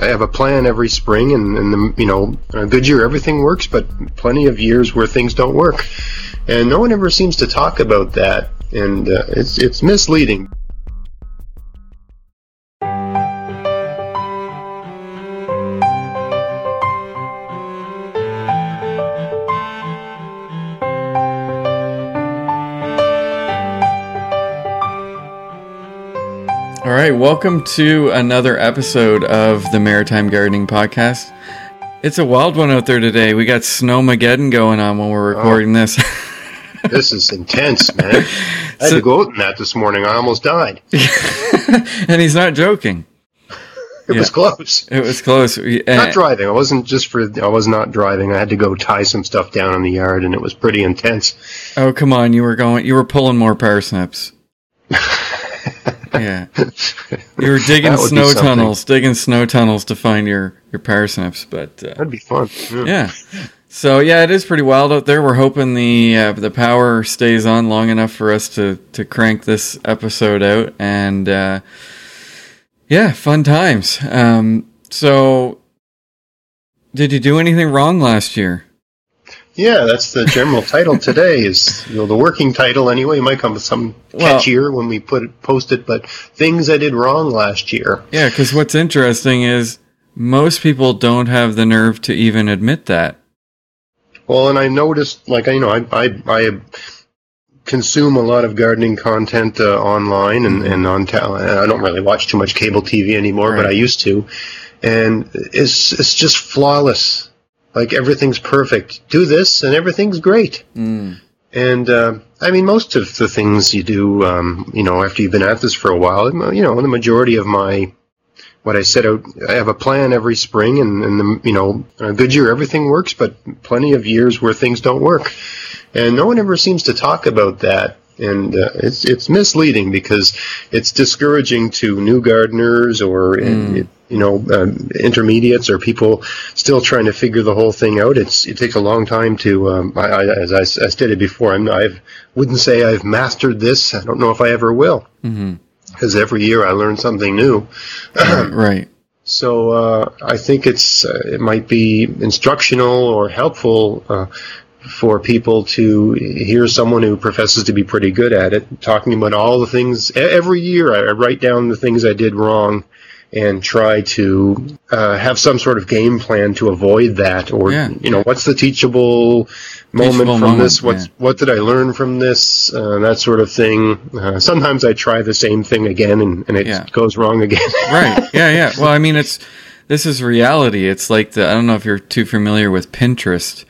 I have a plan every spring, and, and the, you know, a good year everything works, but plenty of years where things don't work, and no one ever seems to talk about that, and uh, it's it's misleading. Welcome to another episode of the Maritime Gardening Podcast. It's a wild one out there today. We got Snowmageddon going on when we're recording this. This is intense, man. I had So- to go out in that this morning. I almost died. and he's not joking. It was close. It was close. Not eh. driving. I wasn't just for. I was not driving. I had to go tie some stuff down in the yard, and it was pretty intense. oh, come on. You were going, you were pulling more parsnips. Yeah. You were digging That would be snow tunnels, digging snow tunnels to find your, your parsnips. But, uh, That'd be fun. Yeah. yeah. So yeah, it is pretty wild out there. We're hoping the uh, the power stays on long enough for us to to crank this episode out, and uh, yeah, fun times. Um, so, did you do anything wrong last year? Yeah, that's the general title today. Is you know the working title anyway. It might come with some Well- catchier when we put it post it, but things I did wrong last year. Yeah, because what's interesting is most people don't have the nerve to even admit that. Well, and I noticed, like I you know, I I, I consume a lot of gardening content uh, online and and on. Ta- I don't really watch too much cable TV anymore, but I used to, and it's it's just flawless. Like everything's perfect. Do this, and everything's great. Mm. And uh, I mean, most of the things you do, um, you know, after you've been at this for a while, you know, the majority of my what I set out, I have a plan every spring, and, and the, you know, a good year everything works, but plenty of years where things don't work, and no one ever seems to talk about that. And uh, it's it's misleading because it's discouraging to new gardeners or Mm. You know um, intermediates or people still trying to figure the whole thing out. It's it takes a long time to. Um, I, I, as I, I stated before, I'm I wouldn't say I've mastered this. I don't know if I ever will hmm because every year I learn something new. right. So uh, I think it's uh, it might be instructional or helpful uh, for people to hear someone who professes to be pretty good at it talking about all the things. Every year I write down the things I did wrong and try to uh, have some sort of game plan to avoid that. Or Yeah. you know, what's the teachable moment Teachable from moment, this? What's yeah. what did I learn from this? Uh, that sort of thing. Uh, sometimes I try the same thing again and, and it Yeah. goes wrong again. right. Yeah, yeah. Well, I mean, it's this is reality. It's like the I don't know if you're too familiar with Pinterest,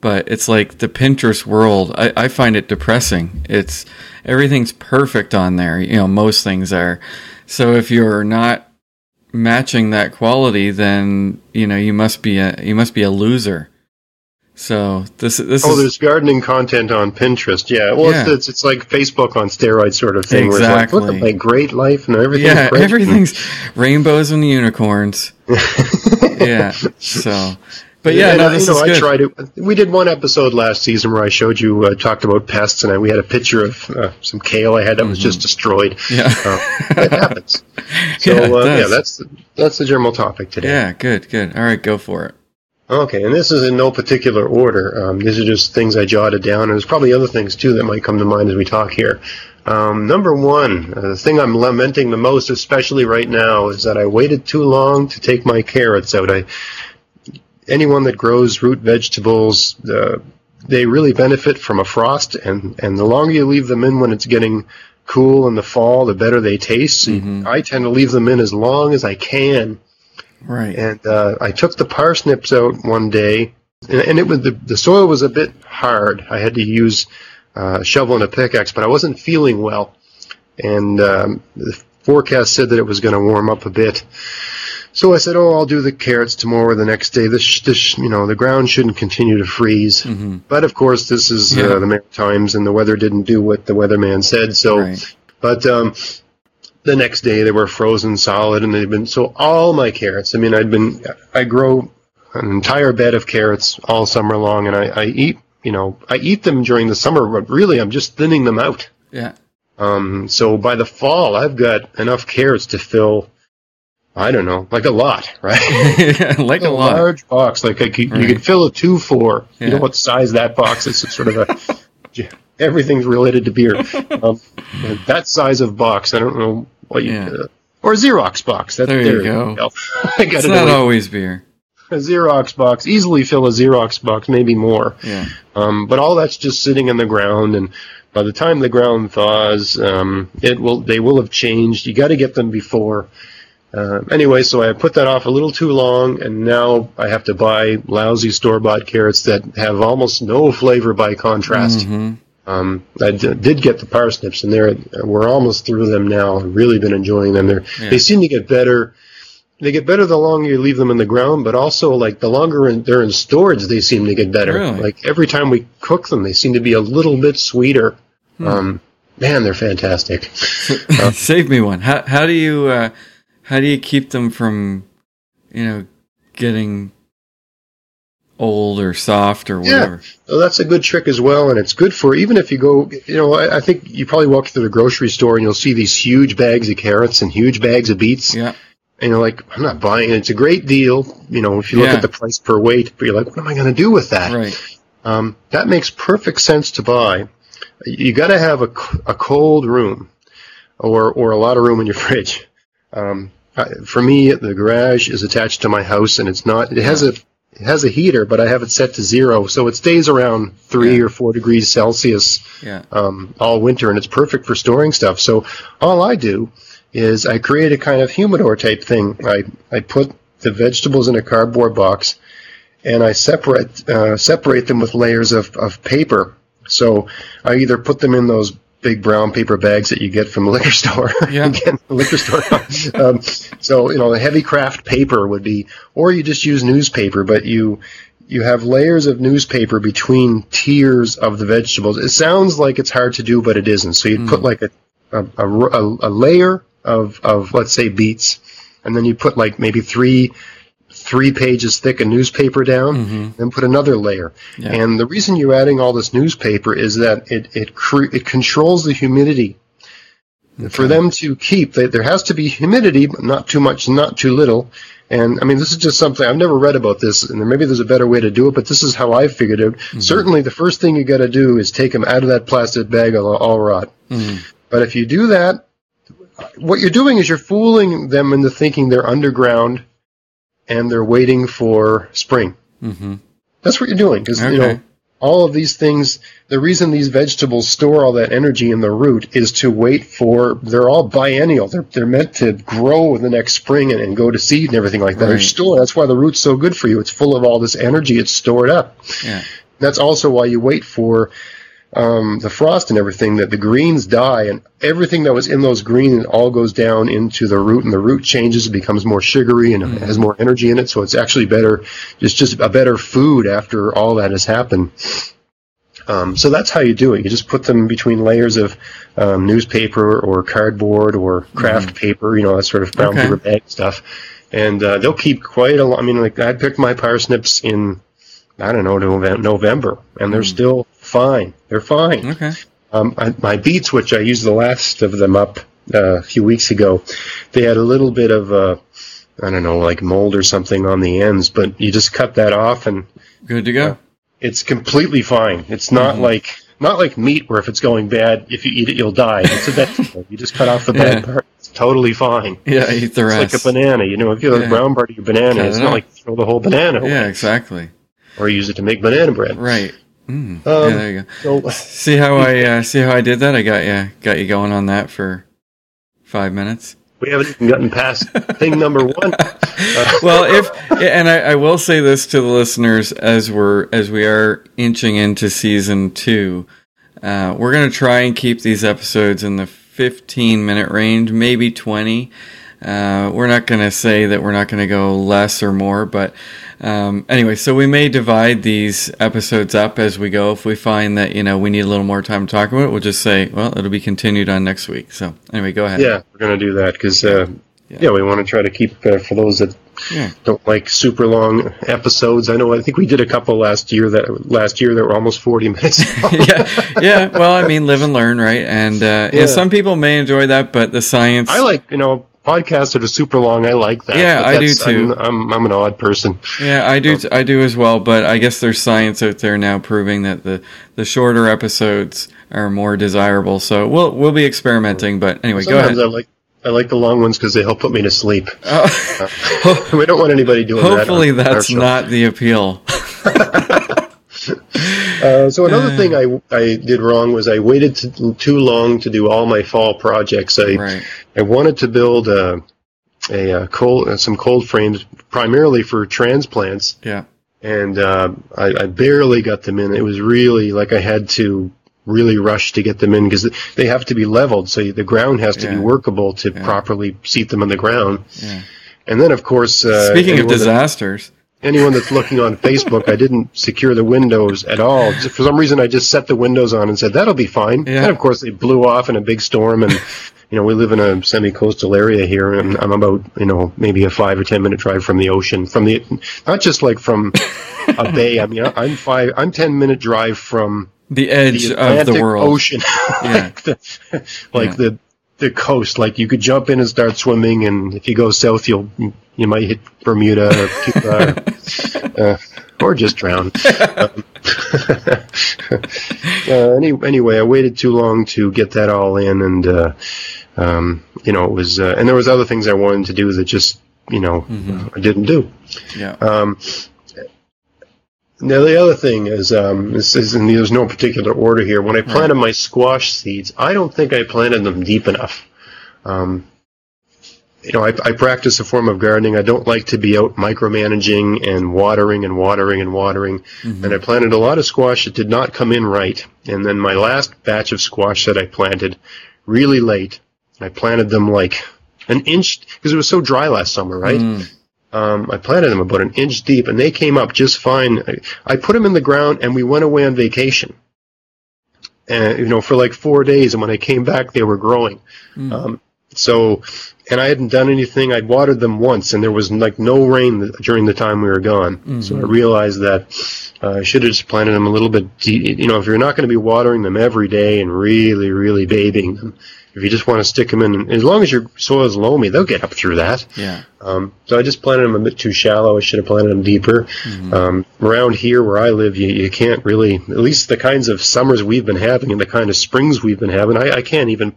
but it's like the Pinterest world. I, I find it depressing. It's everything's perfect on there. You know, most things are. So if you're not matching that quality, then you know you must be a you must be a loser. So this this Oh, is there's gardening content on Pinterest. Yeah, well, It's, Yeah. it's it's like Facebook on steroids sort of thing. Where it's like, look at my great life and everything. yeah great. everything's rainbows and unicorns. yeah. So, but yeah, And, no, this you know, is I tried it. We did one episode last season where I showed you uh, talked about pests, and I, we had a picture of uh, some kale I had that was just destroyed. Mm-hmm. Yeah. Uh, it happens. So Yeah, it uh, yeah, that's the, that's the general topic today. Yeah, good, good. All right, go for it. Okay, and this is in no particular order. Um, these are just things I jotted down, and there's probably other things too that might come to mind as we talk here. Um, number one, uh, the thing I'm lamenting the most, especially right now, is that I waited too long to take my carrots out. I, anyone that grows root vegetables, uh, they really benefit from a frost, and, and the longer you leave them in when it's getting cool in the fall, the better they taste. So Mhm. I tend to leave them in as long as I can Right. and uh, I took the parsnips out one day, and, and it was the, the soil was a bit hard. I had to use uh, a shovel and a pickaxe, but I wasn't feeling well, and um, the forecast said that it was going to warm up a bit. So I said, "Oh, I'll do the carrots tomorrow or the next day. This, this, you know, the ground shouldn't continue to freeze." hmm But of course, this is Yeah. uh, the Maritimes, and the weather didn't do what the weatherman said. So Right. but um, the next day they were frozen solid, and they've been so all my carrots. I mean, I'd been I grow an entire bed of carrots all summer long, and I, I eat you know I eat them during the summer, but really I'm just thinning them out. Yeah. Um, so by the fall, I've got enough carrots to fill I don't know, like a lot, right? like a, lot. large box, like a, you, Right. could fill a two for. You know what size that box is? It's sort of a everything's related to beer. Um, that size of box, I don't know what you Yeah. uh, or a Xerox box. That, There you go. I got It's it. not always beer. A Xerox box easily fill a Xerox box, maybe more. Yeah. Um, but all that's just sitting in the ground, and by the time the ground thaws, um, it will they will have changed. You got to get them before. Uh, anyway, so I put that off a little too long, and now I have to buy lousy store bought carrots that have almost no flavor by contrast. hmm Um, I d- did get the parsnips, and they're we're almost through them now. I've really been enjoying them. They're, Yeah. They seem to get better. They get better the longer you leave them in the ground, but also like the longer in, they're in storage, they seem to get better. Really? Like every time we cook them, they seem to be a little bit sweeter. Hmm. Um, man, they're fantastic. Save me one. How how do you uh, how do you keep them from you know getting old or soft or Yeah. whatever? So that's a good trick as well, and it's good for even if you go. You know, I, I think you probably walk through the grocery store and you'll see these huge bags of carrots and huge bags of beets. Yeah. and you're like, I'm not buying it. It's a great deal, you know, if you look Yeah. at the price per weight, but you're like, what am I going to do with that? Right. Um, that makes perfect sense to buy. You got to have a, a cold room or, or a lot of room in your fridge. Um, for me, the garage is attached to my house and it's not, it has a, it has a heater, but I have it set to zero, so it stays around three Yeah. or four degrees Celsius Yeah. um, all winter, and it's perfect for storing stuff. So all I do is I create a kind of humidor type thing. I, I put the vegetables in a cardboard box, and I separate uh, separate them with layers of, of paper. So I either put them in those big brown paper bags that you get from the liquor store. Yeah. Again, liquor store. um, so you know, the heavy kraft paper would be, or you just use newspaper, but you you have layers of newspaper between tiers of the vegetables. It sounds like it's hard to do, but it isn't. So you'd put like a a, a, a- a layer of, of let's say beets, and then you put like maybe three three pages thick of newspaper down, then put another layer. Yeah. And the reason you're adding all this newspaper is that it it cre- it controls the humidity. For them to keep, they, there has to be humidity, but not too much, not too little. And I mean, this is just something I've never read about this, and maybe there's a better way to do it, but this is how I figured it. Certainly, the first thing you got to do is take them out of that plastic bag all, all rot. Mhm. But if you do that, what you're doing is you're fooling them into thinking they're underground and they're waiting for spring. Mhm. That's what you're doing because you know all of these things. The reason these vegetables store all that energy in the root is to wait for. They're all biennial. They're they're meant to grow in the next spring and, and go to seed and everything like that. They're Right. stored. That's why the root's so good for you. It's full of all this energy. It's stored up. Yeah. That's also why you wait for um, the frost and everything, that the greens die, and everything that was in those greens all goes down into the root, and the root changes, it becomes more sugary and it has more energy in it, so it's actually better, it's just a better food after all that has happened. Um, so that's how you do it. You just put them between layers of um, newspaper or cardboard or kraft paper, you know, that sort of brown Okay. paper bag stuff. And uh, they'll keep quite a lot. I mean, like I picked my parsnips in I don't know, November, and they're still fine. They're fine. Okay. Um, I, my beets, which I used the last of them up uh, a few weeks ago, they had a little bit of, uh, I don't know, like mold or something on the ends, but you just cut that off and Good to go. it's completely fine. It's not like not like meat where if it's going bad, if you eat it, you'll die. It's a vegetable. you just cut off the bad Yeah. part. It's totally fine. Yeah, eat the It's rest. like a banana. You know, if you have Yeah. a brown part of your banana, it's it not like throw the whole banana away yeah, exactly. or use it to make banana bread. Right. Mm. Um, yeah, there you go. So See how I uh, see how I did that? I got you got you going on that for five minutes. we haven't even gotten past thing number one. well, if and I, I will say this to the listeners as we're as we are inching into season two, uh, we're going to try and keep these episodes in the 15 minute range, maybe 20. Uh, we're not going to say that we're not going to go less or more, but um, anyway, so we may divide these episodes up as we go. If we find that you know we need a little more time to talk about it, we'll just say, well, it'll be continued on next week. So anyway, go ahead. Yeah, we're going to do that because, uh, Yeah. yeah. we want to try to keep, uh, for those that Yeah. don't like super long episodes. I know, I think we did a couple last year that, last year that were almost 40 minutes. yeah, yeah. Well, I mean, live and learn, right? And uh, yeah. Yeah. some people may enjoy that, but the science. I like, you know, podcasts that are super long, I like that. Yeah, I do too. I'm, I'm, I'm an odd person. Yeah, I do. I do as well. But I guess there's science out there now proving that the the shorter episodes are more desirable. So we'll we'll be experimenting. But anyway, go ahead. I like I like the long ones because they help put me to sleep. Oh, we don't want anybody doing that. hopefully, that's not the appeal. Uh, so another thing I, I did wrong was I waited t- too long to do all my fall projects. I Right. I wanted to build a, a, uh cold uh, some cold frames primarily for transplants, Yeah. and uh, I, I barely got them in. It was really like I had to really rush to get them in because they have to be leveled, so the ground has to be workable to Yeah. properly seat them on the ground. Yeah. And then, of course, uh, Speaking of anyone that- disasters, anyone that's looking on Facebook, I didn't secure the windows at all. For some reason, I just set the windows on and said that'll be fine. Yeah. And of course, they blew off in a big storm. And you know, we live in a semi-coastal area here, and I'm about you know maybe a five or ten minute drive from the ocean. From the not just like from a bay. I mean, I'm five. I'm ten minute drive from the edge the of the world. Ocean, like the like Yeah. the the coast. Like you could jump in and start swimming, and if you go south, you'll you might hit Bermuda or Cuba, or, uh, or just drown. um, uh, any, anyway, I waited too long to get that all in, and uh, um, you know it was, uh, and there was other things I wanted to do that just you know I didn't do. Yeah. Um, now the other thing is, um, this is, and there's no particular order here. When I planted my squash seeds, I don't think I planted them deep enough. Um, you know, I, I practice a form of gardening. I don't like to be out micromanaging and watering and watering and watering. And I planted a lot of squash that did not come in right. And then my last batch of squash that I planted really late, I planted them like an inch because it was so dry last summer, right? Mm. Um, I planted them about an inch deep, and they came up just fine. I, I put them in the ground, and we went away on vacation. And you know, for like four days, and when I came back, they were growing. Mm. Um, so, and I hadn't done anything. I'd watered them once, and there was like no rain during the time we were gone. So I realized that uh, I should have just planted them a little bit. De- you know, if you're not going to be watering them every day and really, really babying them, if you just want to stick them in, as long as your soil is loamy, they'll get up through that. Yeah. Um, so I just planted them a bit too shallow. I should have planted them deeper. Um, around here where I live, you, you can't really, at least the kinds of summers we've been having and the kind of springs we've been having, I, I can't even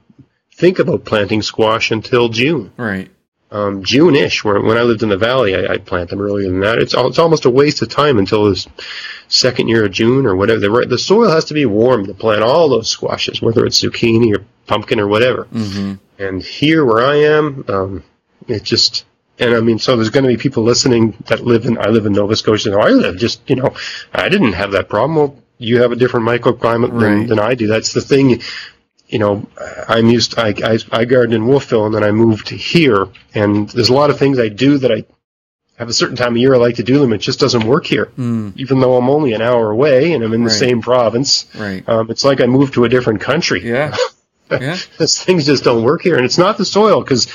think about planting squash until June. Right. Um, June-ish, where, when I lived in the valley, I, I'd plant them earlier than that. It's, al- it's almost a waste of time until this second year of June or whatever. The, the soil has to be warm to plant all those squashes, whether it's zucchini or pumpkin or whatever. hmm And here where I am, um, it just, and I mean, so there's going to be people listening that live in, I live in Nova Scotia. I live just, you know, I didn't have that problem. Well, you have a different microclimate than, than I do. That's the thing. You know, I'm used, I, I, I garden in Wolfville and then I moved here and there's a lot of things I do that I have a certain time of year I like to do them. It just doesn't work here. Mm. Even though I'm only an hour away and I'm in the Right. same province, Right. um, it's like I moved to a different country Yeah. Yeah. things just don't work here, and it's not the soil because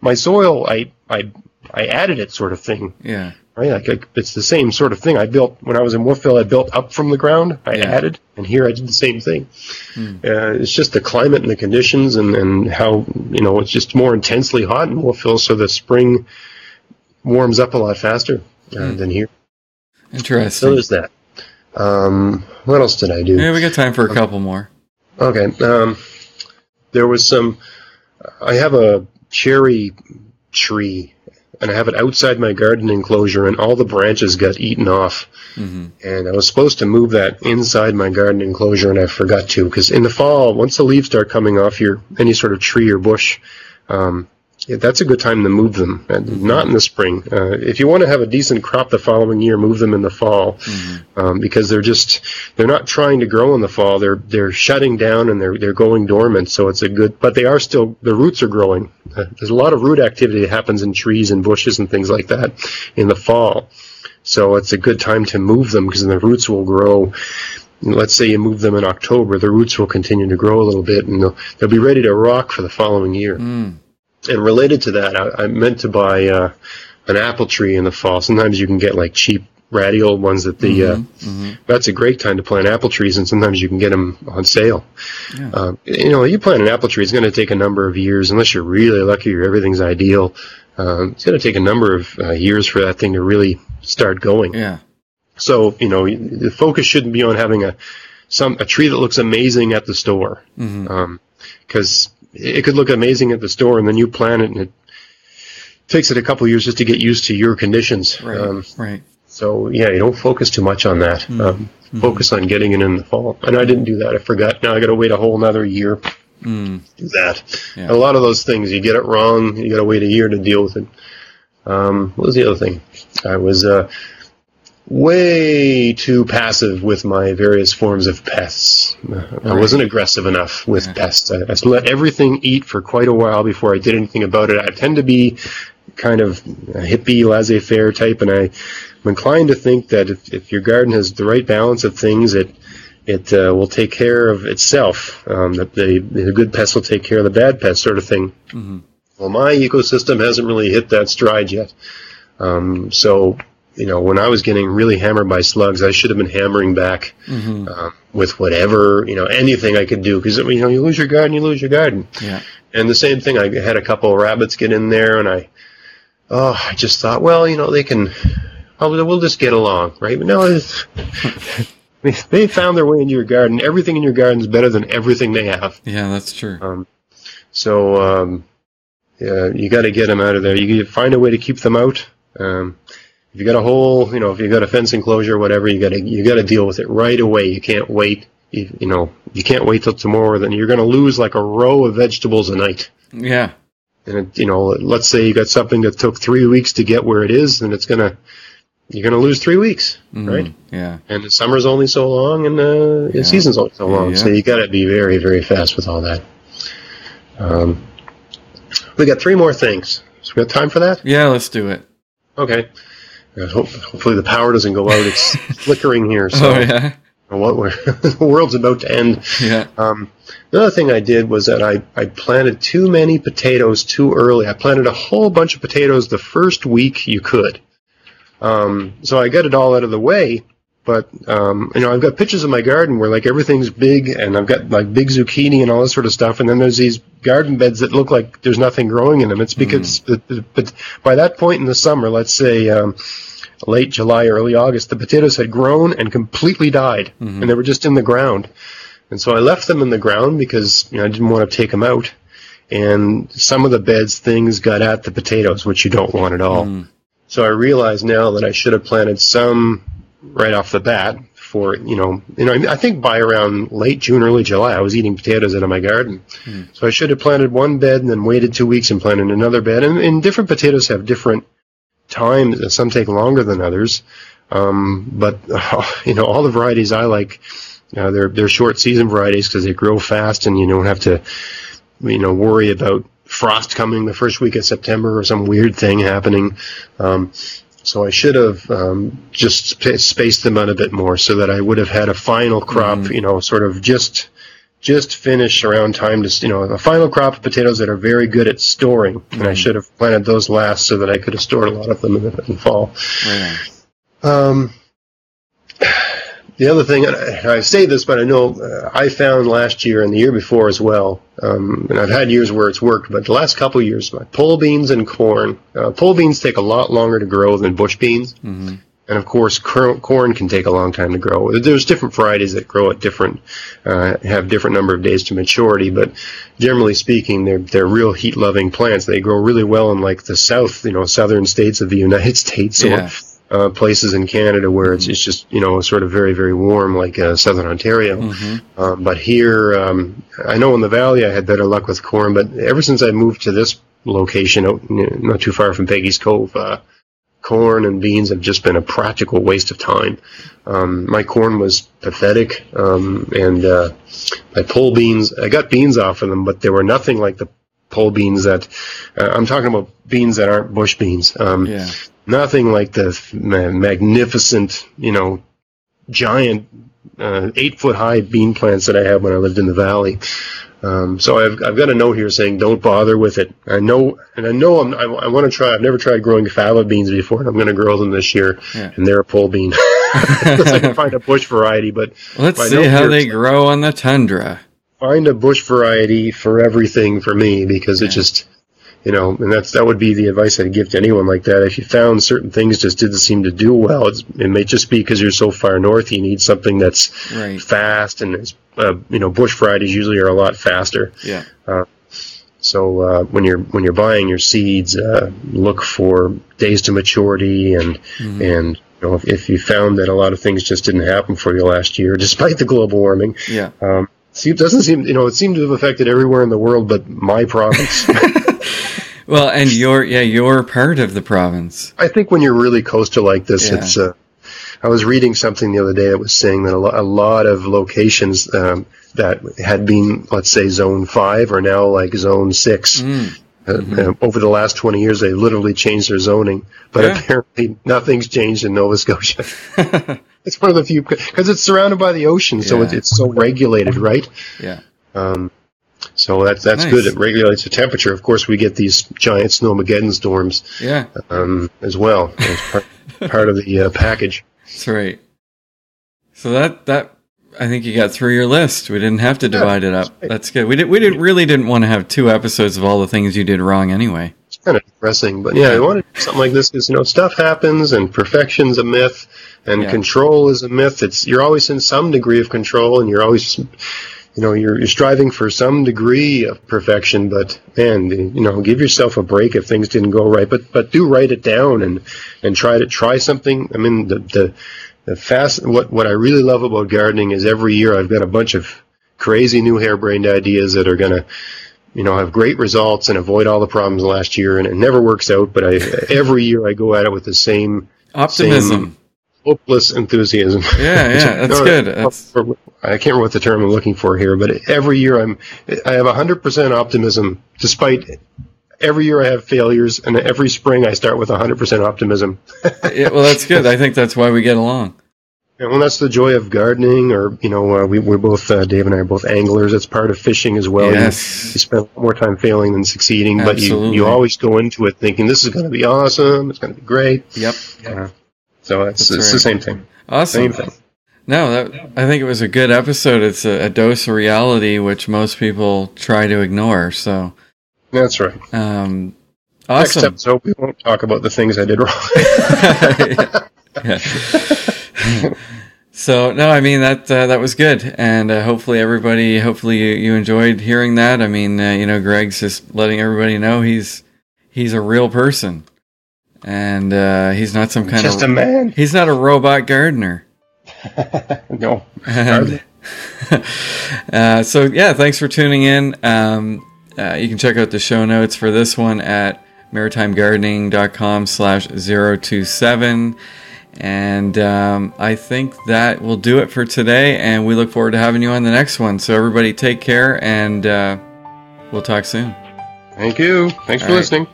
my soil, I, I, I added it, sort of thing, Yeah. Right? Like, like, it's the same sort of thing. I built when I was in Wolfville. I built up from the ground. I Yeah. added, and here I did the same thing. Hmm. Uh, it's just the climate and the conditions, and, and how you know it's just more intensely hot in Wolfville, so the spring warms up a lot faster uh, Hmm. than here. Interesting. So there's that. Um, what else did I do? Yeah, we got time for a couple more. Okay. Um, there was some. I have a cherry tree, and I have it outside my garden enclosure, and all the branches got eaten off. hmm And I was supposed to move that inside my garden enclosure, and I forgot to. Because in the fall, once the leaves start coming off your any sort of tree or bush, um, yeah, that's a good time to move them. And not in the spring. Uh, if you want to have a decent crop the following year, move them in the fall um, because they're just they're not trying to grow in the fall. They're they're shutting down and they're they're going dormant. So it's a good, but they are still the roots are growing. Uh, there's a lot of root activity that happens in trees and bushes and things like that in the fall. So it's a good time to move them because the roots will grow. Let's say you move them in October, the roots will continue to grow a little bit and they'll, they'll be ready to rock for the following year. Mm. And related to that, I, I meant to buy uh, an apple tree in the fall. Sometimes you can get like cheap radial ones that the uh, Mhm. that's a great time to plant apple trees, and sometimes you can get them on sale. Yeah. Um, you know, you plant an apple tree, it's going to take a number of years, unless you're really lucky or everything's ideal. Um, it's going to take a number of uh, years for that thing to really start going. Yeah. So, you know, the focus shouldn't be on having a some a tree that looks amazing at the store, because it could look amazing at the store, and then you plant it, and it takes it a couple years just to get used to your conditions. Right. Um, right. so yeah, you don't focus too much on that. Mm. Um, Focus on getting it in the fall. And I didn't do that. I forgot. Now I got to wait a whole another year to Mm. do that. Yeah. A lot of those things, you get it wrong, you got to wait a year to deal with it. Um, what was the other thing? I was uh, way too passive with my various forms of pests. I wasn't aggressive enough with Yeah. pests. I, I let everything eat for quite a while before I did anything about it. I tend to be kind of a hippie, laissez-faire type, and I, I'm inclined to think that if, if your garden has the right balance of things, it it uh, will take care of itself. Um, that the, the good pests will take care of the bad pests, sort of thing. Mhm. Well, my ecosystem hasn't really hit that stride yet. Um, so, you know, when I was getting really hammered by slugs, I should have been hammering back hmm um, with whatever, you know, anything I could do. Because, you know, you lose your garden, you lose your garden. Yeah. And the same thing, I had a couple of rabbits get in there, and I, oh, I just thought, well, you know, they can, oh, we'll just get along, right? But no, they found their way into your garden. Everything in your garden is better than everything they have. Yeah. That's true. Um, so, um, yeah, you got to get them out of there. You find a way to keep them out. Um, if you got a hole, you know, if you got a fence enclosure or whatever, you got to you got to deal with it right away. You can't wait. You, you know, you can't wait till tomorrow. Then you're going to lose like a row of vegetables a night. Yeah. And it, you know, let's say you got something that took three weeks to get where it is, and it's gonna you're gonna lose three weeks, Mhm. right? Yeah. And the summer's only so long, and uh, Yeah. the season's only so long. Yeah. So you got to be very, very fast with all that. Um, we got three more things. So we got time for that? Yeah. Let's do it. Okay. Hope, hopefully the power doesn't go out. It's flickering here, so oh yeah. what we're, the world's about to end. Yeah. Um, another thing I did was that I, I planted too many potatoes too early. I planted a whole bunch of potatoes the first week you could. Um, so I got it all out of the way, but um, you know I've got pictures of my garden where like everything's big and I've got like big zucchini and all this sort of stuff, and then there's these garden beds that look like there's nothing growing in them. It's because the, the, but by that point in the summer, let's say um, late July, early August, the potatoes had grown and completely died, and they were just in the ground. And so I left them in the ground because you know, I didn't want to take them out. And some of the beds things got at the potatoes, which you don't want at all. Mm. So I realize now that I should have planted some right off the bat for you know you know I think by around late June, early July, I was eating potatoes out of my garden. So I should have planted one bed and then waited two weeks and planted another bed. And, and different potatoes have different times. Some take longer than others. Um, but you know all the varieties I like, uh, they're they're short season varieties because they grow fast and you don't have to you know worry about frost coming the first week of September or some weird thing happening. Um, so I should have um, just sp- spaced them out a bit more so that I would have had a final crop, you know, sort of just just finish around time to, you know, a final crop of potatoes that are very good at storing. And I should have planted those last so that I could have stored a lot of them in the in fall. Right Um, the other thing, and I I say this, but I know uh, I found last year and the year before as well, um, and I've had years where it's worked, but the last couple of years, my pole beans and corn, uh, pole beans take a lot longer to grow than bush beans. hmm And of course, corn can take a long time to grow. There's different varieties that grow at different, uh, have different number of days to maturity, but generally speaking, they're they're real heat-loving plants. They grow really well in like the south, you know, southern states of the United States, or Yeah. uh, places in Canada where it's, it's just you know sort of very very warm, like uh, southern Ontario. hmm Um, but here, um, I know in the valley I had better luck with corn, but ever since I moved to this location, out, not too far from Peggy's Cove, uh, corn and beans have just been a practical waste of time. Um, my corn was pathetic, um, and uh, my pole beans, I got beans off of them, but they were nothing like the pole beans that uh, I'm talking about beans that aren't bush beans. Um, Yeah. nothing like the magnificent, you know, giant uh, eight foot high bean plants that I had when I lived in the valley. Um, so I've, I've got a note here saying don't bother with it. I know, and I know I'm, I, I want to try. I've never tried growing fava beans before, and I'm going to grow them this year. Yeah. And they're a pole bean. I can find a bush variety, but Let's see how they grow on the tundra. Find a bush variety for everything for me because it just, you know, and that's that would be the advice I'd give to anyone like that. If you found certain things just didn't seem to do well, it's, it may just be because you're so far north. You need something that's Right. fast, and it's, uh, you know, bush varieties usually are a lot faster. Yeah. So uh, when you're when you're buying your seeds, uh, look for days to maturity, and Mm-hmm. and you know if, if you found that a lot of things just didn't happen for you last year, despite the global warming, Yeah. um, see, it doesn't seem you know it seemed to have affected everywhere in the world, but my province. Well, and you're yeah, you're part of the province. I think when you're really coastal like this, Yeah. it's. Uh, I was reading something the other day that was saying that a, lo- a lot of locations um, that had been, let's say, zone five are now like zone six. Mm. Uh, uh, over the last 20 years, they literally changed their zoning, but Yeah. apparently nothing's changed in Nova Scotia. it's one of the few because it's surrounded by the ocean, so Yeah. it's, it's so regulated, right? Yeah. Um, so that's that's Nice. good. It regulates the temperature. Of course, we get these giant snowmageddon storms Yeah. um, as well as part, part of the uh, package. That's right. So that that I think you got through your list. We didn't have to divide it up. That's good. We did we didn't really didn't want to have two episodes of all the things you did wrong anyway. It's kind of depressing, but yeah, I wanted something like this because you know stuff happens and perfection's a myth and Yeah. control is a myth. It's you're always in some degree of control and you're always you know you're, you're striving for some degree of perfection, but man, you know give yourself a break if things didn't go right, but but do write it down and and try to try something. I mean the the the fast what what I really love about gardening is every year I've got a bunch of crazy new harebrained ideas that are gonna you know, have great results and avoid all the problems last year, and it never works out. But I, every year I go at it with the same Optimism. Hopeless enthusiasm. Yeah, yeah, that's No, good. That's I can't remember what the term I'm looking for here, but every year I'm, I have 100% optimism, despite every year I have failures, and every spring I start with 100% optimism. yeah, well, that's good. I think that's why we get along. And well, that's the joy of gardening, or you know, uh, we, we're both uh, Dave and I are both anglers. It's part of fishing as well. You- Yes. you, spend more time failing than succeeding, but you, you always go into it thinking this is going to be awesome. It's going to be great. Yep. Uh, so it's, That's it's the same thing. Awesome. Same thing. No, that I think it was a good episode. It's a, a dose of reality, which most people try to ignore. So, That's right. um, Next awesome. episode, we won't talk about the things I did wrong. So no, I mean that uh, that was good, and uh, hopefully everybody, hopefully you, you enjoyed hearing that. I mean, uh, you know, Greg's just letting everybody know he's he's a real person, and uh, he's not some kind Just of just a man. he's not a robot gardener. No. And, uh, so yeah, thanks for tuning in. Um, uh, you can check out the show notes for this one at maritimegardening.com slash 027. And um, I think that will do it for today. And we look forward to having you on the next one. So everybody take care and uh, we'll talk soon. Thank you. Thanks for All right. listening.